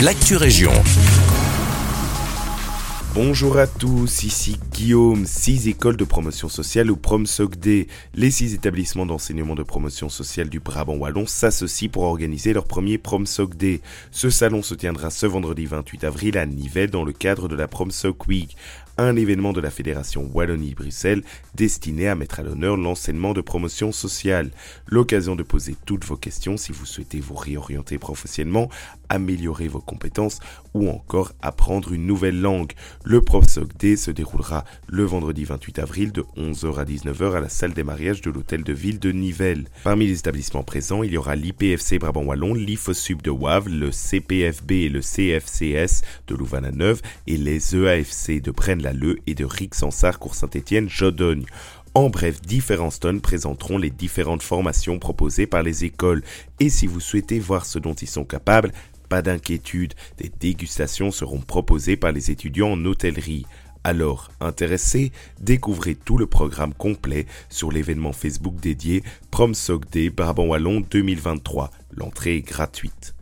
l'actu région. Bonjour à tous, ici Guillaume, 6 écoles de promotion sociale ou PromSocD. Les 6 établissements d'enseignement de promotion sociale du Brabant Wallon s'associent pour organiser leur premier PromSocD. Ce salon se tiendra ce vendredi 28 avril à Nivelles dans le cadre de la PromSoc Week un événement de la Fédération Wallonie-Bruxelles destiné à mettre à l'honneur l'enseignement de promotion sociale. L'occasion de poser toutes vos questions si vous souhaitez vous réorienter professionnellement, améliorer vos compétences ou encore apprendre une nouvelle langue. Le ProfSoc D se déroulera le vendredi 28 avril de 11h à 19h à la salle des mariages de l'hôtel de ville de Nivelles. Parmi les établissements présents, il y aura l'IPFC Brabant Wallon, l'IFOSUB de Wavre, le CPFB et le CFCS de Louvain-la-Neuve et les EAFC de Braine le et de Rixensart Cour Saint-Étienne Jodogne. En bref, différents stones présenteront les différentes formations proposées par les écoles. Et si vous souhaitez voir ce dont ils sont capables, pas d'inquiétude, des dégustations seront proposées par les étudiants en hôtellerie. Alors, intéressé, découvrez tout le programme complet sur l'événement Facebook dédié PromSoc Day Brabant Wallon 2023. L'entrée est gratuite.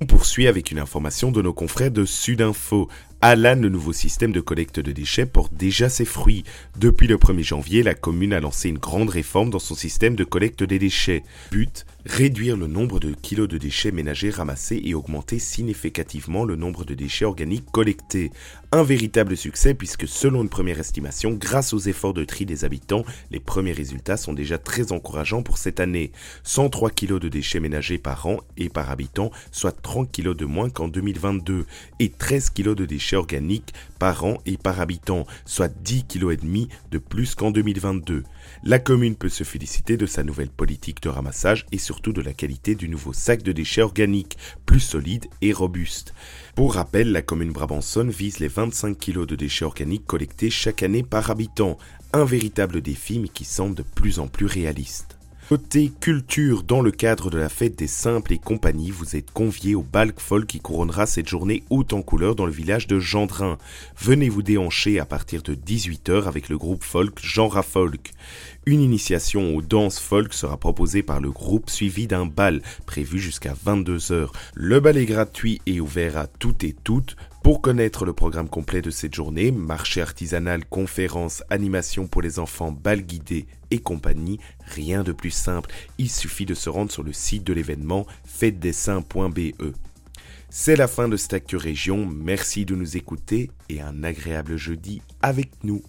On poursuit avec une information de nos confrères de Sudinfo. Alan, le nouveau système de collecte de déchets, porte déjà ses fruits. Depuis le 1er janvier, la commune a lancé une grande réforme dans son système de collecte des déchets. But, réduire le nombre de kilos de déchets ménagers ramassés et augmenter significativement le nombre de déchets organiques collectés. Un véritable succès puisque selon une première estimation, grâce aux efforts de tri des habitants, les premiers résultats sont déjà très encourageants pour cette année. 103 kilos de déchets ménagers par an et par habitant, soit 30 kilos de moins qu'en 2022, et 13 kilos de déchets organiques par an et par habitant, soit 10 kg de plus qu'en 2022. La commune peut se féliciter de sa nouvelle politique de ramassage et surtout de la qualité du nouveau sac de déchets organiques, plus solide et robuste. Pour rappel, la commune Brabançonne vise les 25 kg de déchets organiques collectés chaque année par habitant, un véritable défi mais qui semble de plus en plus réaliste. Côté culture, dans le cadre de la fête des simples et compagnie, vous êtes conviés au Balk Folk qui couronnera cette journée haute en couleur dans le village de Gendrin. Venez vous déhancher à partir de 18h avec le groupe folk Genre Folk. Une initiation aux danses folk sera proposée par le groupe suivi d'un bal prévu jusqu'à 22h. Le bal est gratuit et ouvert à toutes et toutes. Pour connaître le programme complet de cette journée, marché artisanal, conférences, animations pour les enfants, bal guidé et compagnie, rien de plus simple, il suffit de se rendre sur le site de l'événement fêtedessin.be. C'est la fin de cette Actu Région, merci de nous écouter et un agréable jeudi avec nous.